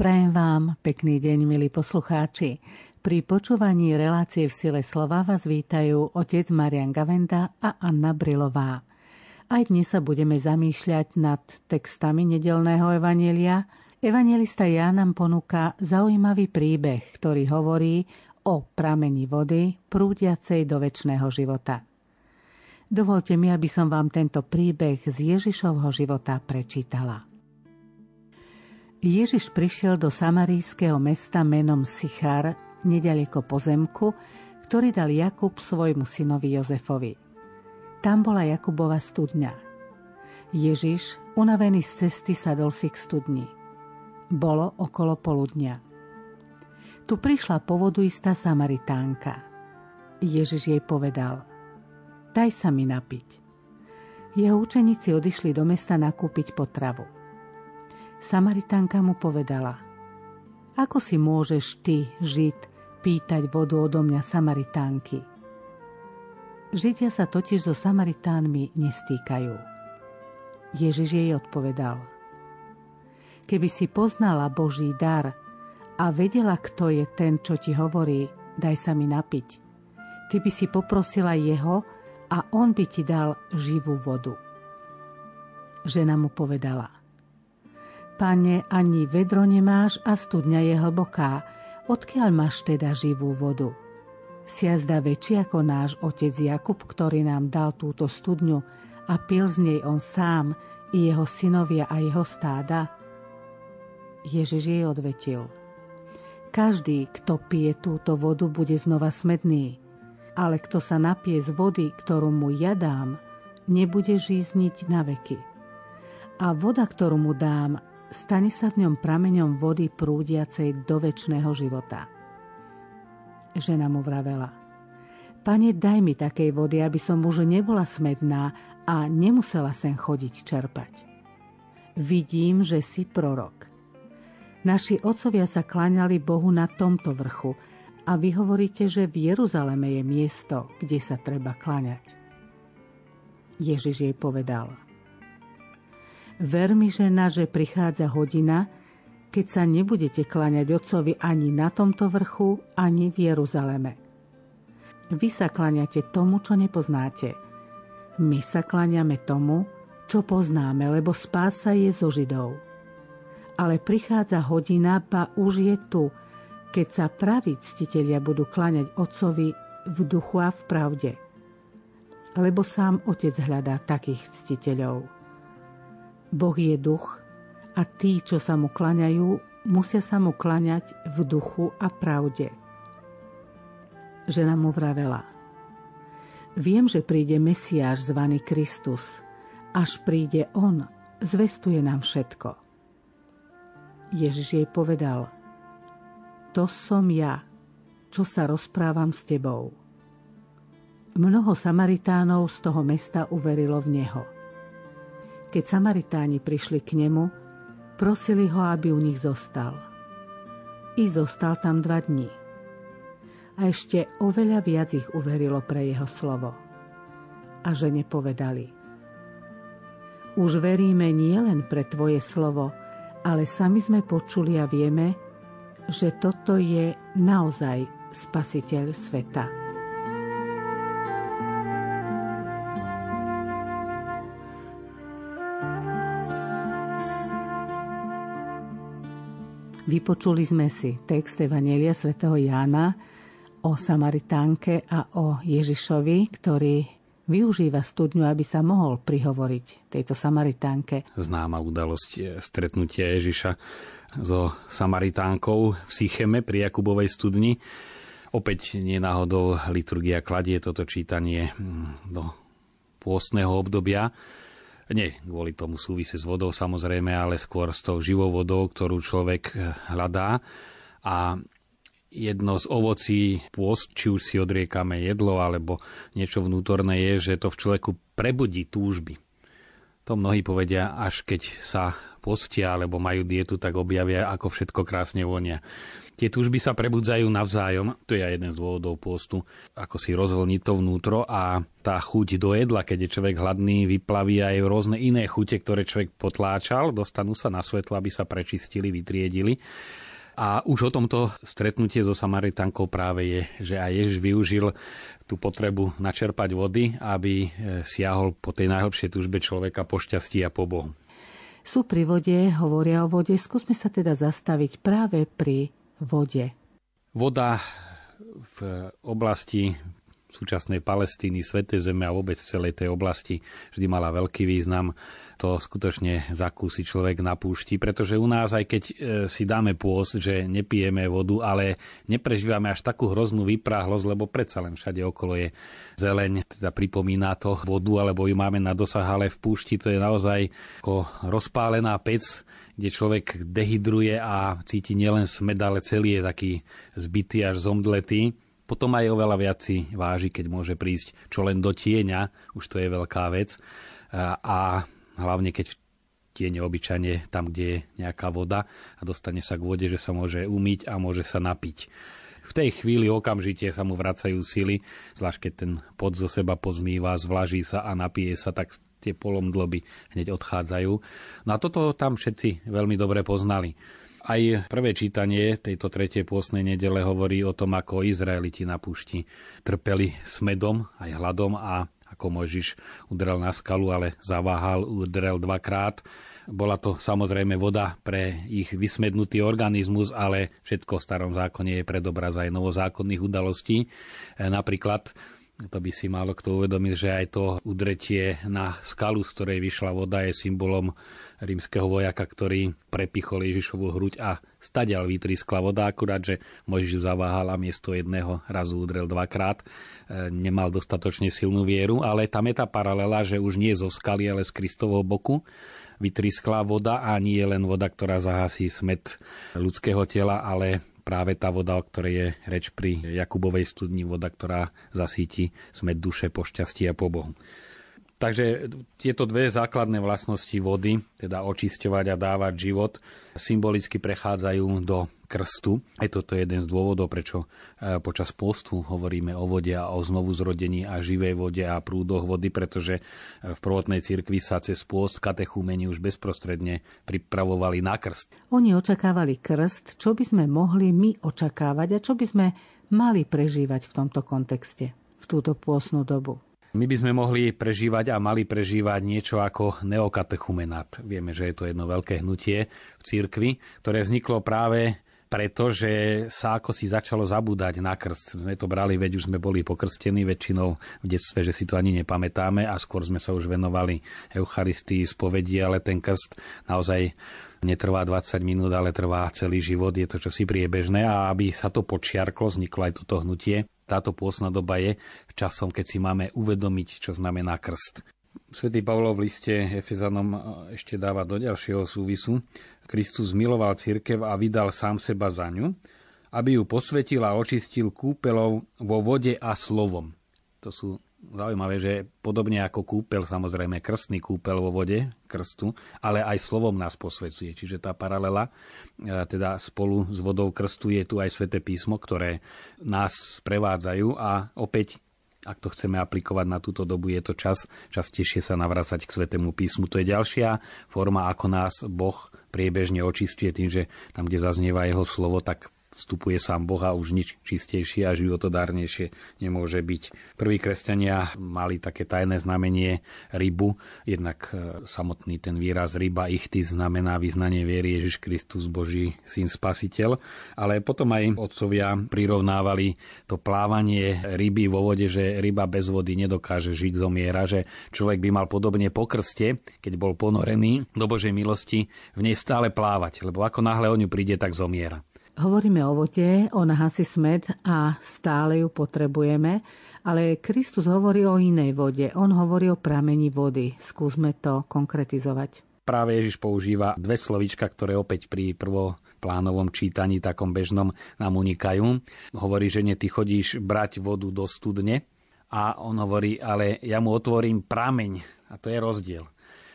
Prajem vám pekný deň, milí poslucháči. Pri počúvaní relácie v sile slova vás vítajú otec Marian Gavenda a Anna Brilová. Aj dnes sa budeme zamýšľať nad textami nedelného evanelia. Evangelista Ján nám ponúka zaujímavý príbeh, ktorý hovorí o pramení vody prúdiacej do väčšného života. Dovolte mi, aby som vám tento príbeh z Ježišovho života prečítala. Ježiš prišiel do samarijského mesta menom Sichar, nedaleko pozemku, ktorý dal Jakub svojmu synovi Jozefovi. Tam bola Jakubova studňa. Ježiš, unavený z cesty, sadol si k studni. Bolo okolo poludnia. Tu prišla po vodu istá Samaritánka. Ježiš jej povedal, daj sa mi napiť. Jeho učeníci odišli do mesta nakúpiť potravu. Samaritánka mu povedala, ako si môžeš ty, Žid, pýtať vodu odo mňa Samaritánky? Židia sa totiž so Samaritánmi nestýkajú. Ježiš jej odpovedal, keby si poznala Boží dar a vedela, kto je ten, čo ti hovorí, daj sa mi napiť, ty by si poprosila jeho a on by ti dal živú vodu. Žena mu povedala – Pane, ani vedro nemáš a studňa je hlboká. Odkiaľ máš teda živú vodu? Si jazda väčší ako náš otec Jakub, ktorý nám dal túto studňu a pil z nej on sám, i jeho synovia a jeho stáda? Ježiš jej odvetil. Každý, kto pije túto vodu, bude znova smedný, ale kto sa napije z vody, ktorú mu ja dám, nebude žízniť na veky. A voda, ktorú mu dám, stane sa v ňom prameňom vody prúdiacej do väčšného života. Žena mu vravela, Pane, daj mi takej vody, aby som už nebola smedná a nemusela sem chodiť čerpať. Vidím, že si prorok. Naši otcovia sa kláňali Bohu na tomto vrchu a vy hovoríte, že v Jeruzaleme je miesto, kde sa treba kláňať. Ježiš jej povedal – Ver mi, žena, že prichádza hodina, keď sa nebudete kláňať otcovi ani na tomto vrchu, ani v Jeruzaleme. Vy sa kláňate tomu, čo nepoznáte. My sa kláňame tomu, čo poznáme, lebo spása je zo Židov. Ale prichádza hodina, ba už je tu, keď sa praví ctitelia budú kláňať otcovi v duchu a v pravde. Lebo sám otec hľadá takých ctiteľov. Boh je duch a tí, čo sa mu klaňajú, musia sa mu klaňať v duchu a pravde. Žena mu vravela. Viem, že príde Mesiáš zvaný Kristus. Až príde On, zvestuje nám všetko. Ježiš jej povedal, to som ja, čo sa rozprávam s tebou. Mnoho Samaritánov z toho mesta uverilo v Neho – keď Samaritáni prišli k nemu, prosili ho, aby u nich zostal. I zostal tam dva dní. A ešte oveľa viac ich uverilo pre jeho slovo. A žene povedali, už veríme nielen pre tvoje slovo, ale sami sme počuli a vieme, že toto je naozaj spasiteľ sveta. Vypočuli sme si text Evanielia svätého Jána o Samaritánke a o Ježišovi, ktorý využíva studňu, aby sa mohol prihovoriť tejto Samaritánke. Známa udalosť stretnutia Ježiša so Samaritánkou v Sycheme pri Jakubovej studni. Opäť nenáhodou liturgia kladie toto čítanie do pôstneho obdobia nie kvôli tomu súvisí s vodou samozrejme, ale skôr s tou živou vodou, ktorú človek eh, hľadá. A jedno z ovocí pôst, či už si odriekame jedlo alebo niečo vnútorné je, že to v človeku prebudí túžby. To mnohí povedia, až keď sa postia alebo majú dietu, tak objavia, ako všetko krásne vonia. Tie túžby sa prebudzajú navzájom, to je aj jeden z dôvodov postu, ako si rozvolniť to vnútro a tá chuť do jedla, keď je človek hladný, vyplaví aj rôzne iné chute, ktoré človek potláčal, dostanú sa na svetlo, aby sa prečistili, vytriedili. A už o tomto stretnutie so Samaritánkou práve je, že aj Ježiš využil tú potrebu načerpať vody, aby e, siahol po tej najhlbšej túžbe človeka po šťastí a po Bohu. Sú pri vode, hovoria o vode, skúsme sa teda zastaviť práve pri vode. Voda v oblasti súčasnej Palestíny, Svetej Zeme a vôbec celej tej oblasti vždy mala veľký význam. To skutočne zakúsi človek na púšti, pretože u nás, aj keď e, si dáme pôst, že nepijeme vodu, ale neprežívame až takú hroznú vypráhlosť, lebo predsa len všade okolo je zeleň, teda pripomína to vodu, alebo ju máme na dosah, ale v púšti to je naozaj ako rozpálená pec, kde človek dehydruje a cíti nielen smed, ale celý je taký zbytý až zomdletý. Potom aj oveľa viac si váži, keď môže prísť čo len do tieňa, už to je veľká vec. A hlavne keď v tiene obyčajne tam, kde je nejaká voda a dostane sa k vode, že sa môže umyť a môže sa napiť. V tej chvíli okamžite sa mu vracajú sily, zvlášť keď ten pod zo seba pozmýva, zvlaží sa a napije sa, tak tie polomdloby hneď odchádzajú. No a toto tam všetci veľmi dobre poznali. Aj prvé čítanie tejto tretej pôstnej nedele hovorí o tom, ako Izraeliti na púšti trpeli smedom aj hladom a ako Mojžiš udrel na skalu, ale zaváhal, udrel dvakrát. Bola to samozrejme voda pre ich vysmednutý organizmus, ale všetko v starom zákone je predobraz aj novozákonných udalostí. Napríklad to by si malo kto uvedomiť, že aj to udretie na skalu, z ktorej vyšla voda, je symbolom rímskeho vojaka, ktorý prepichol Ježišovu hruď a stadial vytriskla voda, akurát, že Mojžiš zaváhal a miesto jedného razu udrel dvakrát. E, nemal dostatočne silnú vieru, ale tam je tá paralela, že už nie zo skaly, ale z Kristovho boku vytriskla voda a nie je len voda, ktorá zahasí smet ľudského tela, ale práve tá voda, o ktorej je reč pri Jakubovej studni, voda, ktorá zasíti smet duše po šťastí a po Bohu. Takže tieto dve základné vlastnosti vody, teda očisťovať a dávať život, symbolicky prechádzajú do krstu. Aj toto je jeden z dôvodov, prečo e, počas postu hovoríme o vode a o znovu zrodení a živej vode a prúdoch vody, pretože e, v prvotnej cirkvi sa cez pôst katechúmeni už bezprostredne pripravovali na krst. Oni očakávali krst, čo by sme mohli my očakávať a čo by sme mali prežívať v tomto kontexte v túto pôstnu dobu. My by sme mohli prežívať a mali prežívať niečo ako neokatechumenát. Vieme, že je to jedno veľké hnutie v cirkvi, ktoré vzniklo práve preto, že sa ako si začalo zabúdať na krst. Sme to brali, veď už sme boli pokrstení väčšinou v detstve, že si to ani nepamätáme a skôr sme sa už venovali Eucharistii, spovedi, ale ten krst naozaj netrvá 20 minút, ale trvá celý život, je to čosi priebežné a aby sa to počiarklo, vzniklo aj toto hnutie. Táto pôsna doba je časom, keď si máme uvedomiť, čo znamená krst. Svetý Pavlo v liste Efezanom ešte dáva do ďalšieho súvisu, Kristus miloval cirkev a vydal sám seba za ňu, aby ju posvetil a očistil kúpelov vo vode a slovom. To sú zaujímavé, že podobne ako kúpel, samozrejme krstný kúpel vo vode, krstu, ale aj slovom nás posvecuje. Čiže tá paralela, e, teda spolu s vodou krstu je tu aj sväté písmo, ktoré nás prevádzajú a opäť ak to chceme aplikovať na túto dobu, je to čas častejšie sa navracať k Svetému písmu. To je ďalšia forma, ako nás Boh priebežne očistuje tým, že tam, kde zaznieva jeho slovo, tak vstupuje sám Boha, už nič čistejšie a životodárnejšie nemôže byť. Prví kresťania mali také tajné znamenie rybu, jednak e, samotný ten výraz ryba ichty znamená vyznanie viery Ježiš Kristus Boží syn spasiteľ, ale potom aj otcovia prirovnávali to plávanie ryby vo vode, že ryba bez vody nedokáže žiť, zomiera, že človek by mal podobne po krste, keď bol ponorený do Božej milosti, v nej stále plávať, lebo ako náhle o ňu príde, tak zomiera. Hovoríme o vode, ona hasí smet a stále ju potrebujeme, ale Kristus hovorí o inej vode. On hovorí o pramení vody. Skúsme to konkretizovať. Práve Ježiš používa dve slovíčka, ktoré opäť pri prvoplánovom čítaní takom bežnom nám unikajú. Hovorí, že nie ty chodíš brať vodu do studne a on hovorí, ale ja mu otvorím prameň a to je rozdiel.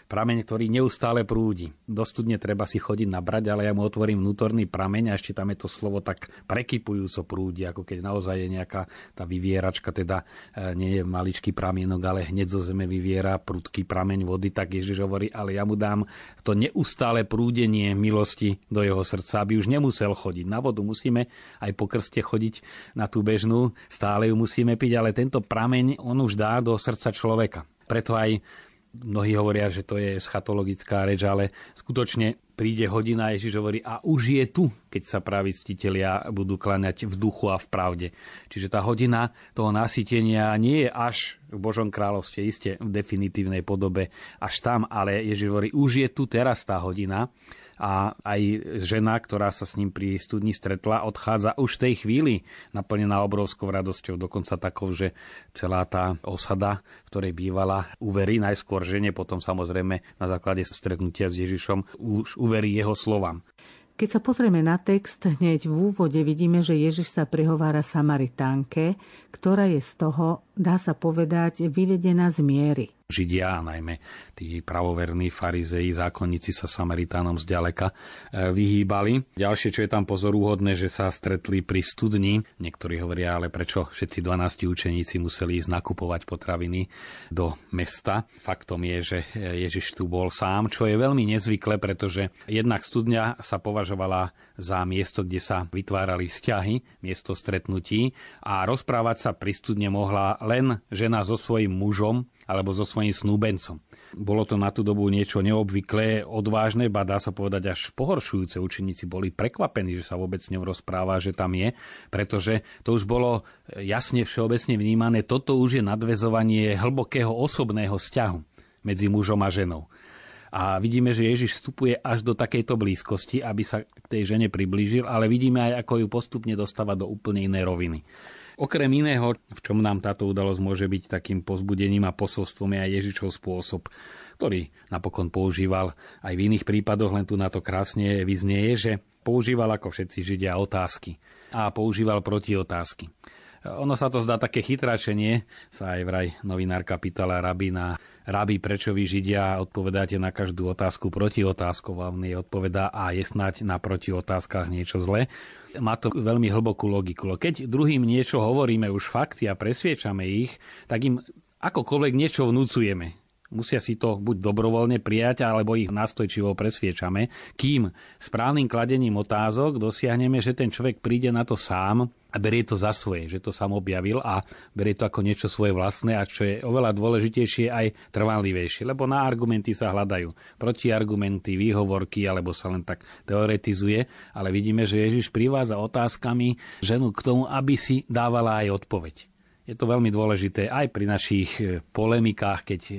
Prameň, ktorý neustále prúdi. Do studne treba si chodiť nabrať, ale ja mu otvorím vnútorný prameň a ešte tam je to slovo tak prekypujúco prúdi, ako keď naozaj je nejaká tá vyvieračka, teda e, nie je maličký pramienok, ale hneď zo zeme vyviera prudký prameň vody, tak Ježiš hovorí, ale ja mu dám to neustále prúdenie milosti do jeho srdca, aby už nemusel chodiť. Na vodu musíme aj po krste chodiť na tú bežnú, stále ju musíme piť, ale tento prameň on už dá do srdca človeka. Preto aj mnohí hovoria, že to je schatologická reč, ale skutočne príde hodina, Ježiš hovorí, a už je tu, keď sa praví ctitelia budú klaňať v duchu a v pravde. Čiže tá hodina toho nasytenia nie je až v Božom kráľovstve, iste v definitívnej podobe až tam, ale Ježiš hovorí, už je tu teraz tá hodina a aj žena, ktorá sa s ním pri studni stretla, odchádza už v tej chvíli naplnená obrovskou radosťou, dokonca takou, že celá tá osada, v ktorej bývala, uverí najskôr žene, potom samozrejme na základe stretnutia s Ježišom už uverí jeho slovám. Keď sa pozrieme na text, hneď v úvode vidíme, že Ježiš sa prihovára Samaritánke, ktorá je z toho, dá sa povedať, vyvedená z miery. Židia, najmä tí pravoverní farizei, zákonníci sa Samaritánom zďaleka e, vyhýbali. Ďalšie, čo je tam pozorúhodné, že sa stretli pri studni. Niektorí hovoria, ale prečo všetci 12 učeníci museli ísť nakupovať potraviny do mesta. Faktom je, že Ježiš tu bol sám, čo je veľmi nezvyklé, pretože jednak studňa sa považovala za miesto, kde sa vytvárali vzťahy, miesto stretnutí a rozprávať sa pri studne mohla len žena so svojím mužom alebo so svojím snúbencom. Bolo to na tú dobu niečo neobvyklé, odvážne, ba dá sa povedať až pohoršujúce. Učeníci boli prekvapení, že sa vôbec ňou rozpráva, že tam je, pretože to už bolo jasne všeobecne vnímané. Toto už je nadvezovanie hlbokého osobného vzťahu medzi mužom a ženou. A vidíme, že Ježiš vstupuje až do takejto blízkosti, aby sa k tej žene priblížil, ale vidíme aj, ako ju postupne dostáva do úplne inej roviny. Okrem iného, v čom nám táto udalosť môže byť takým pozbudením a posolstvom je aj Ježišov spôsob, ktorý napokon používal aj v iných prípadoch, len tu na to krásne vyznieje, že používal ako všetci Židia otázky a používal proti otázky. Ono sa to zdá také chytračenie, sa aj vraj novinárka pýtala rabina, rabi, prečo vy Židia odpovedáte na každú otázku proti otázkou a on odpovedá a je snať na proti otázkach niečo zlé. Má to veľmi hlbokú logiku. Keď druhým niečo hovoríme už fakty a presviečame ich, tak im akokoľvek niečo vnúcujeme. Musia si to buď dobrovoľne prijať, alebo ich nastojčivo presviečame, kým správnym kladením otázok dosiahneme, že ten človek príde na to sám a berie to za svoje, že to sám objavil a berie to ako niečo svoje vlastné a čo je oveľa dôležitejšie aj trvanlivejšie, lebo na argumenty sa hľadajú protiargumenty, výhovorky alebo sa len tak teoretizuje, ale vidíme, že Ježiš privádza otázkami ženu k tomu, aby si dávala aj odpoveď. Je to veľmi dôležité aj pri našich e, polemikách, keď e,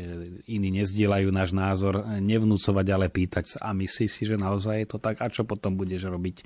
iní nezdielajú náš názor, nevnúcovať, ale pýtať sa, a myslíš si, že naozaj je to tak, a čo potom budeš robiť?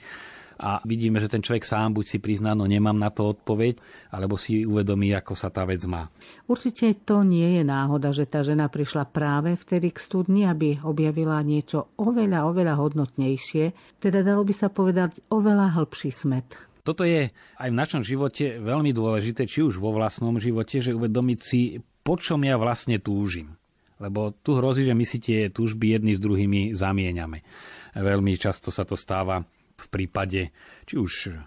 A vidíme, že ten človek sám buď si prizná, no nemám na to odpoveď, alebo si uvedomí, ako sa tá vec má. Určite to nie je náhoda, že tá žena prišla práve vtedy k studni, aby objavila niečo oveľa, oveľa hodnotnejšie, teda dalo by sa povedať oveľa hĺbší smet toto je aj v našom živote veľmi dôležité, či už vo vlastnom živote, že uvedomiť si, po čom ja vlastne túžim. Lebo tu hrozí, že my si tie túžby jedny s druhými zamieňame. Veľmi často sa to stáva v prípade či už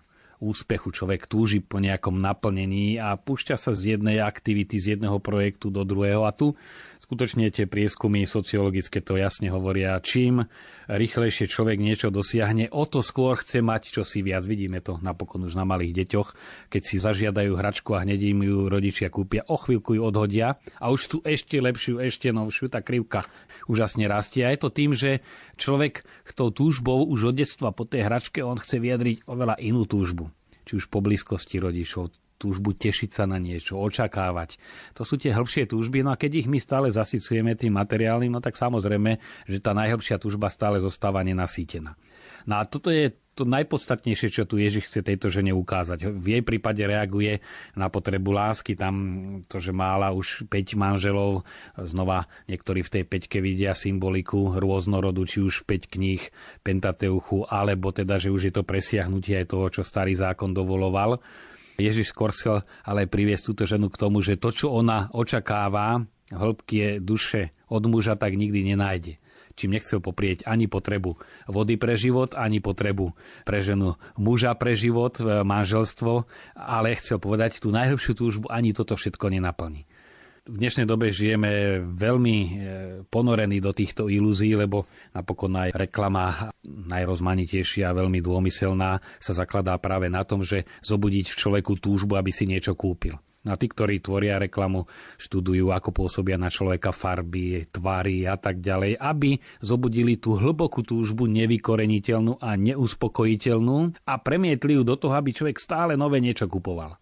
úspechu človek túži po nejakom naplnení a púšťa sa z jednej aktivity, z jedného projektu do druhého. A tu skutočne tie prieskumy sociologické to jasne hovoria. Čím rýchlejšie človek niečo dosiahne, o to skôr chce mať čosi viac. Vidíme to napokon už na malých deťoch, keď si zažiadajú hračku a hneď im ju rodičia kúpia, o chvíľku ju odhodia a už tu ešte lepšiu, ešte novšiu, tá krivka úžasne rastie. A je to tým, že človek tou túžbou už od detstva po tej hračke on chce vyjadriť oveľa inú túžbu či už po blízkosti rodičov, túžbu tešiť sa na niečo, očakávať. To sú tie hĺbšie túžby, no a keď ich my stále zasycujeme tým materiálnym, no tak samozrejme, že tá najhĺbšia túžba stále zostáva nenasýtená. No a toto je to najpodstatnejšie, čo tu Ježiš chce tejto žene ukázať. V jej prípade reaguje na potrebu lásky, tam to, že mála už 5 manželov, znova niektorí v tej peťke vidia symboliku rôznorodu, či už 5 kníh Pentateuchu, alebo teda, že už je to presiahnutie aj toho, čo starý zákon dovoloval. Ježiš skôr chcel ale priviesť túto ženu k tomu, že to, čo ona očakáva, hĺbky duše od muža, tak nikdy nenájde čím nechcel poprieť ani potrebu vody pre život, ani potrebu pre ženu muža pre život, manželstvo, ale chcel povedať tú najhlbšiu túžbu, ani toto všetko nenaplní. V dnešnej dobe žijeme veľmi e, ponorení do týchto ilúzií, lebo napokon aj reklama najrozmanitejšia a veľmi dômyselná sa zakladá práve na tom, že zobudiť v človeku túžbu, aby si niečo kúpil. No a tí, ktorí tvoria reklamu, študujú, ako pôsobia na človeka farby, tvary a tak ďalej, aby zobudili tú hlbokú túžbu nevykoreniteľnú a neuspokojiteľnú a premietli ju do toho, aby človek stále nové niečo kupoval.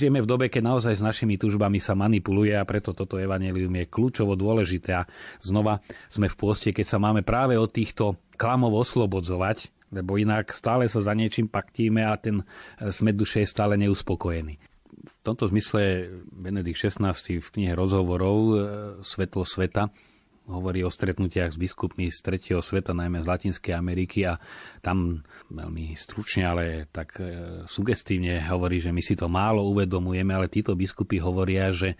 Žijeme v dobe, keď naozaj s našimi túžbami sa manipuluje a preto toto evanelium je kľúčovo dôležité a znova sme v pôste, keď sa máme práve od týchto klamov oslobodzovať, lebo inak stále sa za niečím paktíme a ten smet duše je stále neuspokojený. V tomto zmysle Benedikt XVI v knihe rozhovorov e, Svetlo sveta hovorí o stretnutiach s biskupmi z tretieho sveta, najmä z Latinskej Ameriky a tam veľmi stručne, ale tak e, sugestívne hovorí, že my si to málo uvedomujeme, ale títo biskupy hovoria, že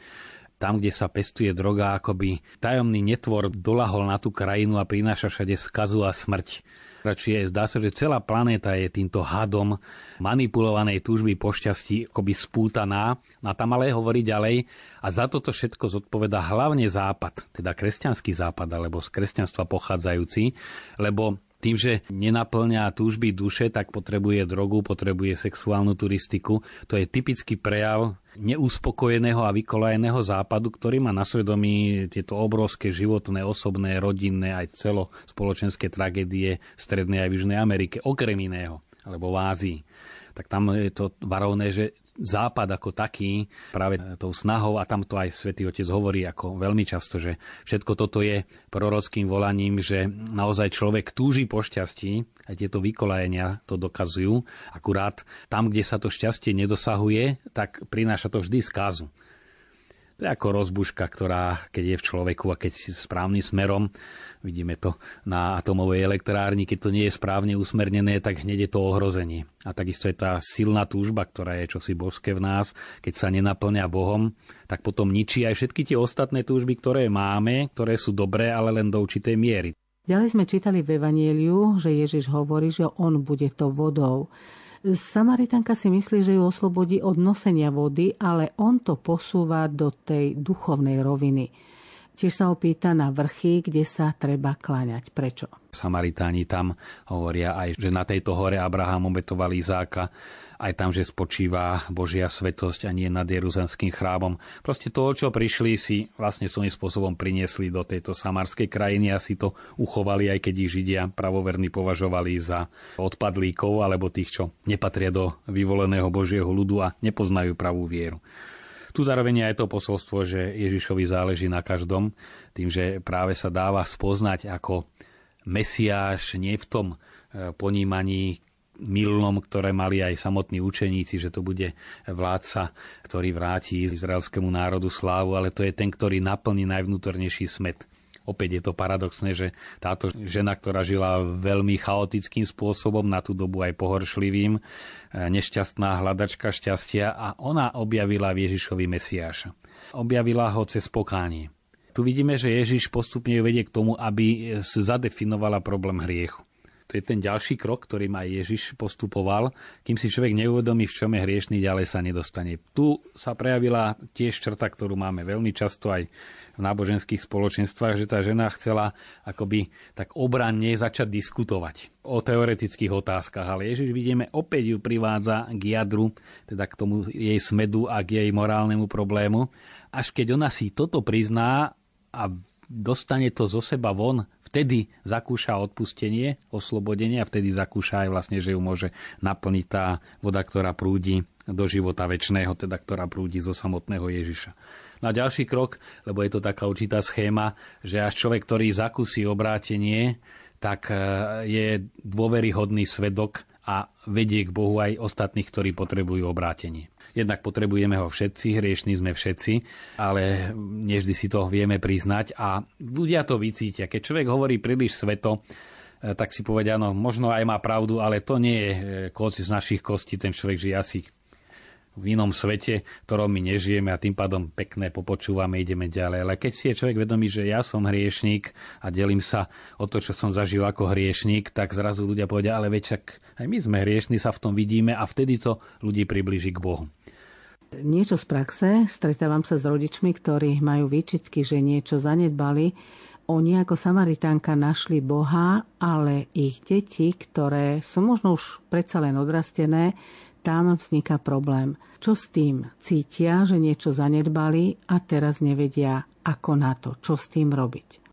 tam, kde sa pestuje droga, akoby tajomný netvor dolahol na tú krajinu a prináša všade skazu a smrť. Čiže zdá sa, že celá planéta je týmto hadom manipulovanej túžby po šťastí akoby spútaná. A tam ale hovorí ďalej a za toto všetko zodpoveda hlavne Západ, teda kresťanský Západ, alebo z kresťanstva pochádzajúci, lebo tým, že nenaplňa túžby duše, tak potrebuje drogu, potrebuje sexuálnu turistiku. To je typický prejav neuspokojeného a vykolajeného západu, ktorý má na svedomí tieto obrovské životné, osobné, rodinné aj celospoločenské tragédie v Strednej a Južnej Amerike, okrem iného, alebo v Ázii tak tam je to varovné, že západ ako taký, práve tou snahou, a tam to aj svätý Otec hovorí ako veľmi často, že všetko toto je prorockým volaním, že naozaj človek túži po šťastí, aj tieto vykolajenia to dokazujú, akurát tam, kde sa to šťastie nedosahuje, tak prináša to vždy skázu. To je ako rozbuška, ktorá, keď je v človeku a keď správnym smerom, vidíme to na atomovej elektrárni, keď to nie je správne usmernené, tak hneď je to ohrozenie. A takisto je tá silná túžba, ktorá je čosi božské v nás, keď sa nenaplňa Bohom, tak potom ničí aj všetky tie ostatné túžby, ktoré máme, ktoré sú dobré, ale len do určitej miery. Ďalej sme čítali v Evanieliu, že Ježiš hovorí, že on bude to vodou. Samaritanka si myslí, že ju oslobodí od nosenia vody, ale on to posúva do tej duchovnej roviny. Tiež sa opýta na vrchy, kde sa treba kláňať. Prečo? Samaritáni tam hovoria aj, že na tejto hore Abraham obetoval Izáka aj tam, že spočíva Božia svetosť a nie nad Jeruzalemským chrámom. Proste to, čo prišli, si vlastne svojím spôsobom priniesli do tejto samarskej krajiny a si to uchovali, aj keď ich Židia pravoverní považovali za odpadlíkov alebo tých, čo nepatria do vyvoleného Božieho ľudu a nepoznajú pravú vieru. Tu zároveň aj to posolstvo, že Ježišovi záleží na každom, tým, že práve sa dáva spoznať ako Mesiáš nie v tom eh, ponímaní, milnom, ktoré mali aj samotní učeníci, že to bude vládca, ktorý vráti izraelskému národu slávu, ale to je ten, ktorý naplní najvnútornejší smet. Opäť je to paradoxné, že táto žena, ktorá žila veľmi chaotickým spôsobom, na tú dobu aj pohoršlivým, nešťastná hľadačka šťastia a ona objavila Ježišovi Mesiáša. Objavila ho cez pokánie. Tu vidíme, že Ježiš postupne ju vedie k tomu, aby zadefinovala problém hriechu. To je ten ďalší krok, ktorým aj Ježiš postupoval. Kým si človek neuvedomí, v čom je hriešný, ďalej sa nedostane. Tu sa prejavila tiež črta, ktorú máme veľmi často aj v náboženských spoločenstvách, že tá žena chcela akoby tak obranne začať diskutovať o teoretických otázkach, ale Ježiš vidíme opäť ju privádza k jadru, teda k tomu jej smedu a k jej morálnemu problému. Až keď ona si toto prizná a dostane to zo seba von, vtedy zakúša odpustenie, oslobodenie a vtedy zakúša aj vlastne, že ju môže naplniť tá voda, ktorá prúdi do života väčšného, teda ktorá prúdi zo samotného Ježiša. No a ďalší krok, lebo je to taká určitá schéma, že až človek, ktorý zakúsi obrátenie, tak e, je dôveryhodný svedok a vedie k Bohu aj ostatných, ktorí potrebujú obrátenie. Jednak potrebujeme ho všetci, hriešní sme všetci, ale nevždy si to vieme priznať a ľudia to vycítia. Keď človek hovorí príliš sveto, eh, tak si povedia, no možno aj má pravdu, ale to nie je eh, kost z našich kostí, ten človek žije asi v inom svete, v ktorom my nežijeme a tým pádom pekné popočúvame, ideme ďalej. Ale keď si je človek vedomý, že ja som hriešník a delím sa o to, čo som zažil ako hriešník, tak zrazu ľudia povedia, ale veď aj my sme hriešní, sa v tom vidíme a vtedy to ľudí približí k Bohu. Niečo z praxe, stretávam sa s rodičmi, ktorí majú výčitky, že niečo zanedbali. Oni ako Samaritánka našli Boha, ale ich deti, ktoré sú možno už predsa len odrastené, tam vzniká problém. Čo s tým? Cítia, že niečo zanedbali a teraz nevedia, ako na to, čo s tým robiť.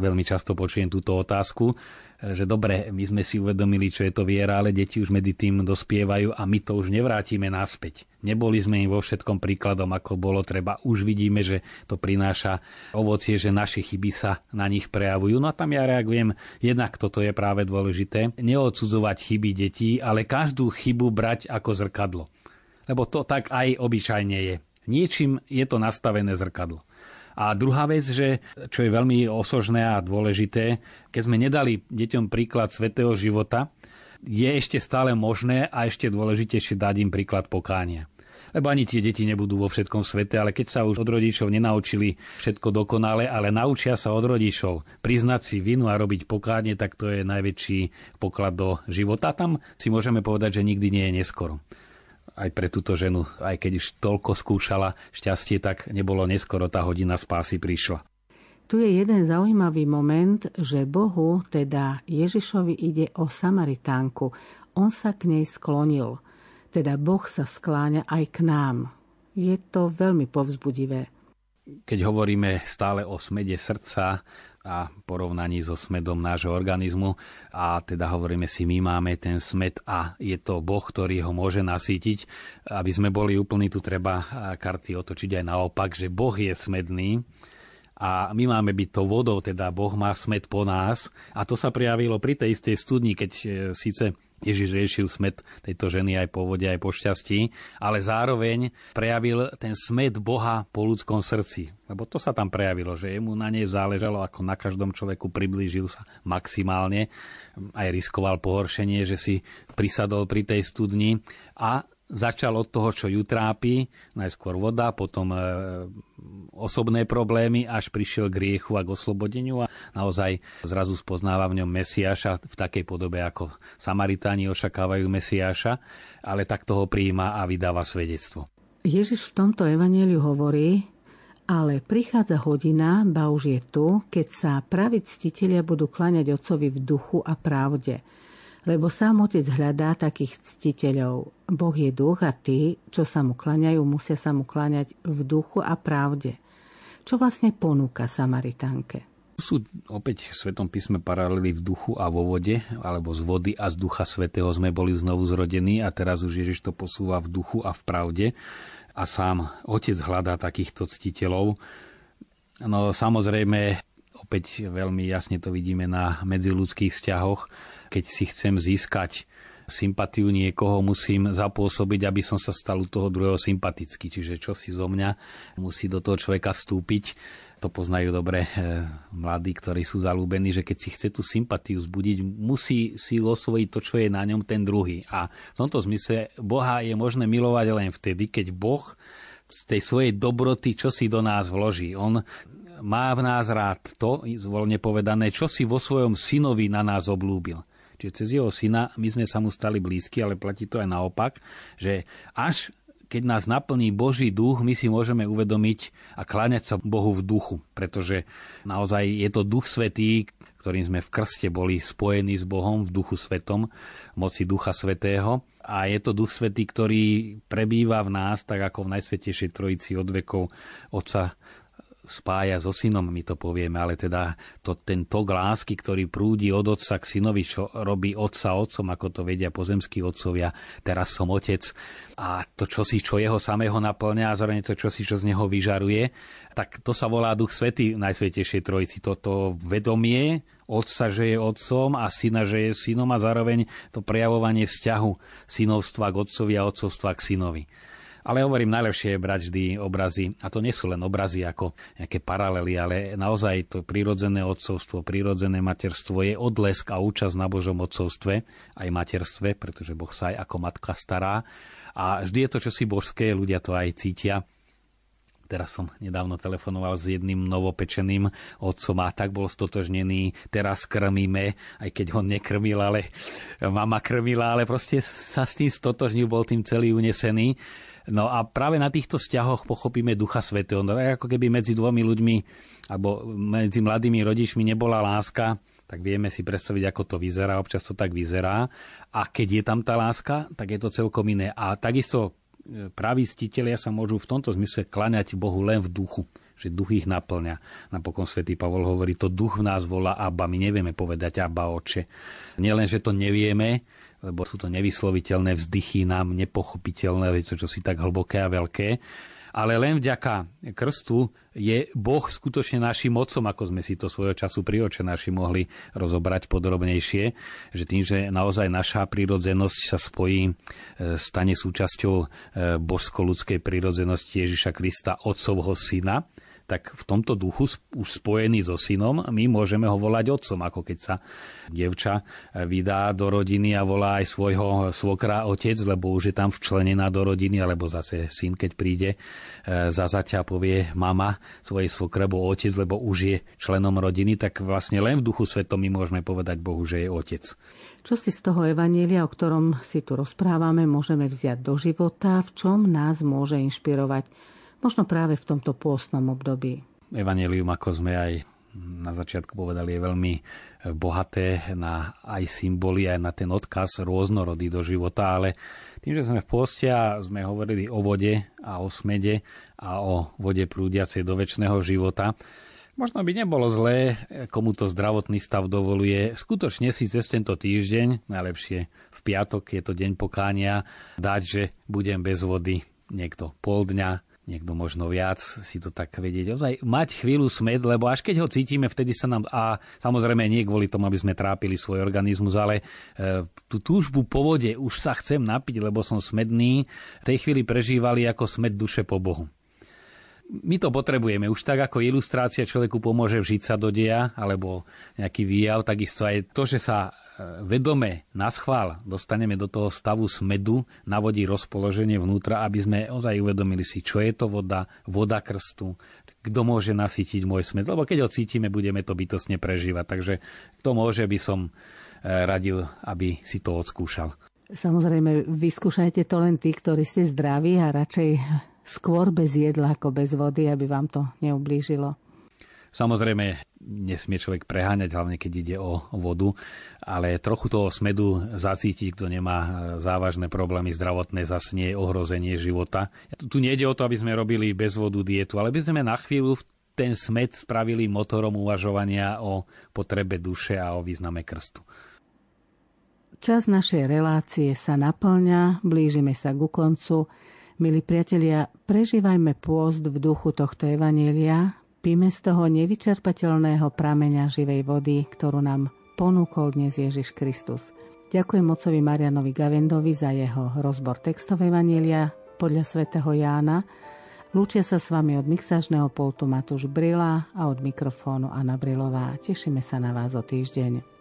Veľmi často počujem túto otázku že dobre, my sme si uvedomili, čo je to viera, ale deti už medzi tým dospievajú a my to už nevrátime naspäť. Neboli sme im vo všetkom príkladom, ako bolo treba. Už vidíme, že to prináša ovocie, že naše chyby sa na nich prejavujú. No a tam ja reagujem, jednak toto je práve dôležité, neodsudzovať chyby detí, ale každú chybu brať ako zrkadlo. Lebo to tak aj obyčajne je. Niečím je to nastavené zrkadlo. A druhá vec, že čo je veľmi osožné a dôležité, keď sme nedali deťom príklad svetého života, je ešte stále možné a ešte dôležitejšie dať im príklad pokánia. Lebo ani tie deti nebudú vo všetkom svete, ale keď sa už od rodičov nenaučili všetko dokonale, ale naučia sa od rodičov priznať si vinu a robiť pokánie, tak to je najväčší poklad do života. Tam si môžeme povedať, že nikdy nie je neskoro aj pre túto ženu, aj keď už toľko skúšala šťastie, tak nebolo neskoro tá hodina spásy prišla. Tu je jeden zaujímavý moment, že Bohu, teda Ježišovi ide o Samaritánku. On sa k nej sklonil. Teda Boh sa skláňa aj k nám. Je to veľmi povzbudivé. Keď hovoríme stále o smede srdca, a porovnaní so smedom nášho organizmu a teda hovoríme si, my máme ten smed a je to Boh, ktorý ho môže nasýtiť. Aby sme boli úplní, tu treba karty otočiť aj naopak, že Boh je smedný a my máme byť tou vodou, teda Boh má smed po nás a to sa prijavilo pri tej istej studni, keď e, síce Ježiš riešil smet tejto ženy aj po vode, aj po šťastí, ale zároveň prejavil ten smet Boha po ľudskom srdci. Lebo to sa tam prejavilo, že jemu na nej záležalo, ako na každom človeku priblížil sa maximálne, aj riskoval pohoršenie, že si prisadol pri tej studni a Začal od toho, čo ju trápi, najskôr voda, potom e, osobné problémy, až prišiel k griechu a k oslobodeniu a naozaj zrazu spoznáva v ňom Mesiáša v takej podobe, ako Samaritáni očakávajú Mesiáša, ale tak toho prijíma a vydáva svedectvo. Ježiš v tomto evaníliu hovorí, ale prichádza hodina, ba už je tu, keď sa praví ctitelia budú klaňať Otcovi v duchu a pravde – lebo sám Otec hľadá takých ctiteľov. Boh je duch a tí, čo sa mu klaňajú, musia sa mu kláňať v duchu a pravde. Čo vlastne ponúka Samaritánke? Sú opäť v Svetom písme paralely v duchu a vo vode, alebo z vody a z ducha svetého sme boli znovu zrodení a teraz už Ježiš to posúva v duchu a v pravde a sám Otec hľadá takýchto ctiteľov. No samozrejme, opäť veľmi jasne to vidíme na medziludských vzťahoch, keď si chcem získať sympatiu niekoho, musím zapôsobiť, aby som sa stal u toho druhého sympatický. Čiže čo si zo mňa musí do toho človeka vstúpiť. To poznajú dobre e, mladí, ktorí sú zalúbení, že keď si chce tú sympatiu zbudiť, musí si osvojiť to, čo je na ňom ten druhý. A v tomto zmysle Boha je možné milovať len vtedy, keď Boh z tej svojej dobroty, čo si do nás vloží. On má v nás rád to, zvolne povedané, čo si vo svojom synovi na nás oblúbil. Čiže cez jeho syna my sme sa mu stali blízki, ale platí to aj naopak, že až keď nás naplní Boží duch, my si môžeme uvedomiť a kláňať sa Bohu v duchu, pretože naozaj je to duch svetý, ktorým sme v krste boli spojení s Bohom v duchu svetom, moci ducha svetého. A je to duch svetý, ktorý prebýva v nás, tak ako v Najsvetejšej trojici od vekov Otca, spája so synom, my to povieme, ale teda to, ten tok lásky, ktorý prúdi od otca k synovi, čo robí otca otcom, ako to vedia pozemskí otcovia, teraz som otec a to čosi, čo jeho samého naplňa a zároveň to čosi, čo z neho vyžaruje, tak to sa volá Duch Svetý v Najsvetejšej Trojici. Toto vedomie otca, že je otcom a syna, že je synom a zároveň to prejavovanie vzťahu synovstva k otcovi a otcovstva k synovi. Ale hovorím, najlepšie je brať vždy obrazy, a to nie sú len obrazy ako nejaké paralely, ale naozaj to prirodzené odcovstvo, prirodzené materstvo je odlesk a účasť na Božom odcovstve, aj materstve, pretože Boh sa aj ako matka stará. A vždy je to čosi božské, ľudia to aj cítia. Teraz som nedávno telefonoval s jedným novopečeným otcom a tak bol stotožnený. Teraz krmíme, aj keď ho nekrmil, ale mama krmila, ale proste sa s tým stotožnil, bol tým celý unesený. No a práve na týchto vzťahoch pochopíme Ducha Svetého. No, ako keby medzi dvomi ľuďmi alebo medzi mladými rodičmi nebola láska, tak vieme si predstaviť, ako to vyzerá. Občas to tak vyzerá. A keď je tam tá láska, tak je to celkom iné. A takisto praví ctitelia sa môžu v tomto zmysle klaňať Bohu len v duchu že duch ich naplňa. Napokon svätý Pavol hovorí, to duch v nás volá Abba. My nevieme povedať Abba, oče. Nielen, že to nevieme, lebo sú to nevysloviteľné vzdychy nám nepochopiteľné, čo, čo si tak hlboké a veľké, ale len vďaka krstu je Boh skutočne našim mocom, ako sme si to svojho času pri naši mohli rozobrať podrobnejšie, že tým, že naozaj naša prírodzenosť sa spojí, e, stane súčasťou e, božsko-ľudskej prírodzenosti Ježiša Krista, Otcovho syna, tak v tomto duchu už spojený so synom my môžeme ho volať otcom, ako keď sa dievča vydá do rodiny a volá aj svojho svokra otec, lebo už je tam včlenená do rodiny, alebo zase syn, keď príde e, za zaťa povie mama svojej svokre, bo otec, lebo už je členom rodiny, tak vlastne len v duchu svetom my môžeme povedať Bohu, že je otec. Čo si z toho evanielia, o ktorom si tu rozprávame, môžeme vziať do života, v čom nás môže inšpirovať Možno práve v tomto pôstnom období. Evangelium, ako sme aj na začiatku povedali, je veľmi bohaté na aj symboly, aj na ten odkaz rôznorodý do života, ale tým, že sme v pôste a sme hovorili o vode a o smede a o vode prúdiacej do väčšného života, Možno by nebolo zlé, komu to zdravotný stav dovoluje, skutočne si cez tento týždeň, najlepšie v piatok, je to deň pokánia, dať, že budem bez vody niekto pol dňa, niekto možno viac si to tak vedieť. Ozaj mať chvíľu smed, lebo až keď ho cítime, vtedy sa nám, a samozrejme nie kvôli tomu, aby sme trápili svoj organizmus, ale e, tú túžbu po vode už sa chcem napiť, lebo som smedný, v tej chvíli prežívali ako smed duše po Bohu my to potrebujeme. Už tak ako ilustrácia človeku pomôže vžiť sa do deja, alebo nejaký výjav, takisto aj to, že sa vedome na schvál dostaneme do toho stavu smedu, navodí rozpoloženie vnútra, aby sme ozaj uvedomili si, čo je to voda, voda krstu, kto môže nasytiť môj smed. Lebo keď ho cítime, budeme to bytosne prežívať. Takže kto môže, by som e, radil, aby si to odskúšal. Samozrejme, vyskúšajte to len tí, ktorí ste zdraví a radšej skôr bez jedla ako bez vody, aby vám to neublížilo. Samozrejme, nesmie človek preháňať, hlavne keď ide o vodu, ale trochu toho smedu zacítiť, kto nemá e, závažné problémy zdravotné, zase nie je ohrozenie života. Tu nejde o to, aby sme robili bez vodu dietu, ale by sme na chvíľu ten smed spravili motorom uvažovania o potrebe duše a o význame krstu. Čas našej relácie sa naplňa, blížime sa ku koncu. Milí priatelia, prežívajme pôst v duchu tohto evanielia, Píme z toho nevyčerpateľného prameňa živej vody, ktorú nám ponúkol dnes Ježiš Kristus. Ďakujem mocovi Marianovi Gavendovi za jeho rozbor textov Evanielia podľa svätého Jána. Lúčia sa s vami od mixažného pultu Matúš Brila a od mikrofónu Anna Brilová. Tešíme sa na vás o týždeň.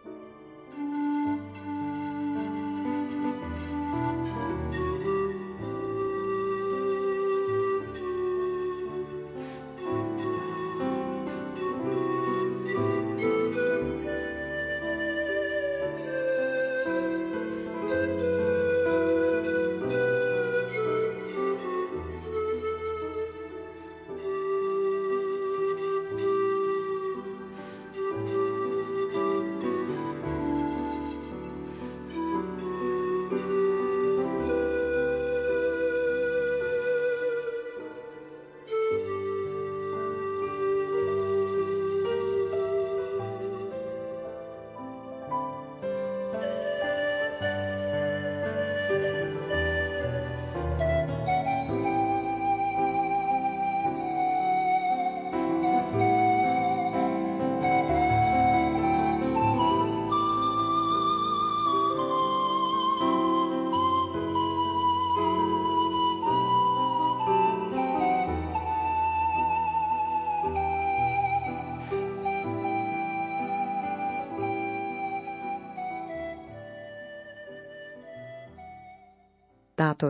Táto